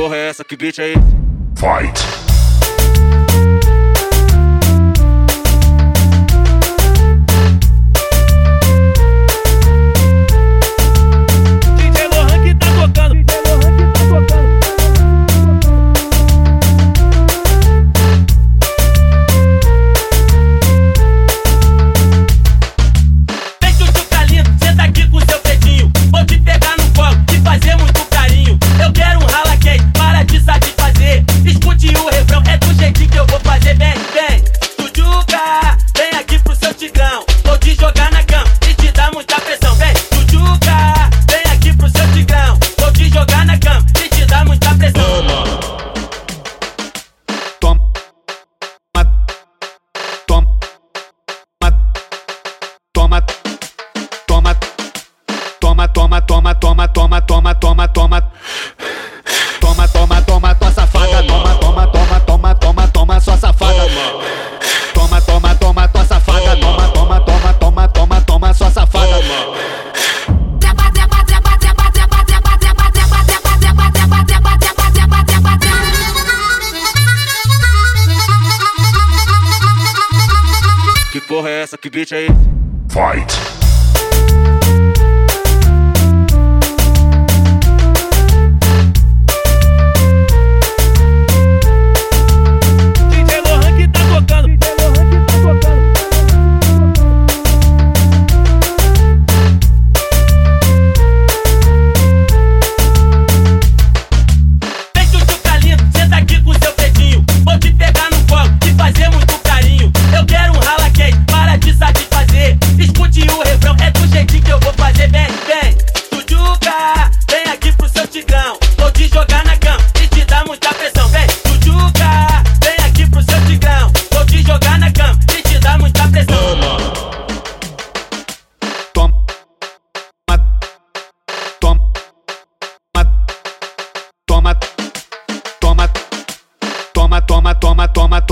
porra é essa? Que beat aí? Fight. Vem, vem, Tujuca, vem aqui pro seu tigrão. Vou te jogar na cama e te dar muita pressão. Vem, Tujuca, vem aqui pro seu tigrão. Vou te jogar na cama e te dar muita pressão. Toma. Toma. Toma. Toma. Toma, toma, toma, toma, toma, toma, toma, toma. Toma, é essa? Que beat aí? Fight. cama se te dá muita pressão. Toma. Toma. Toma. Toma. Toma. Toma. Toma. Toma. Toma.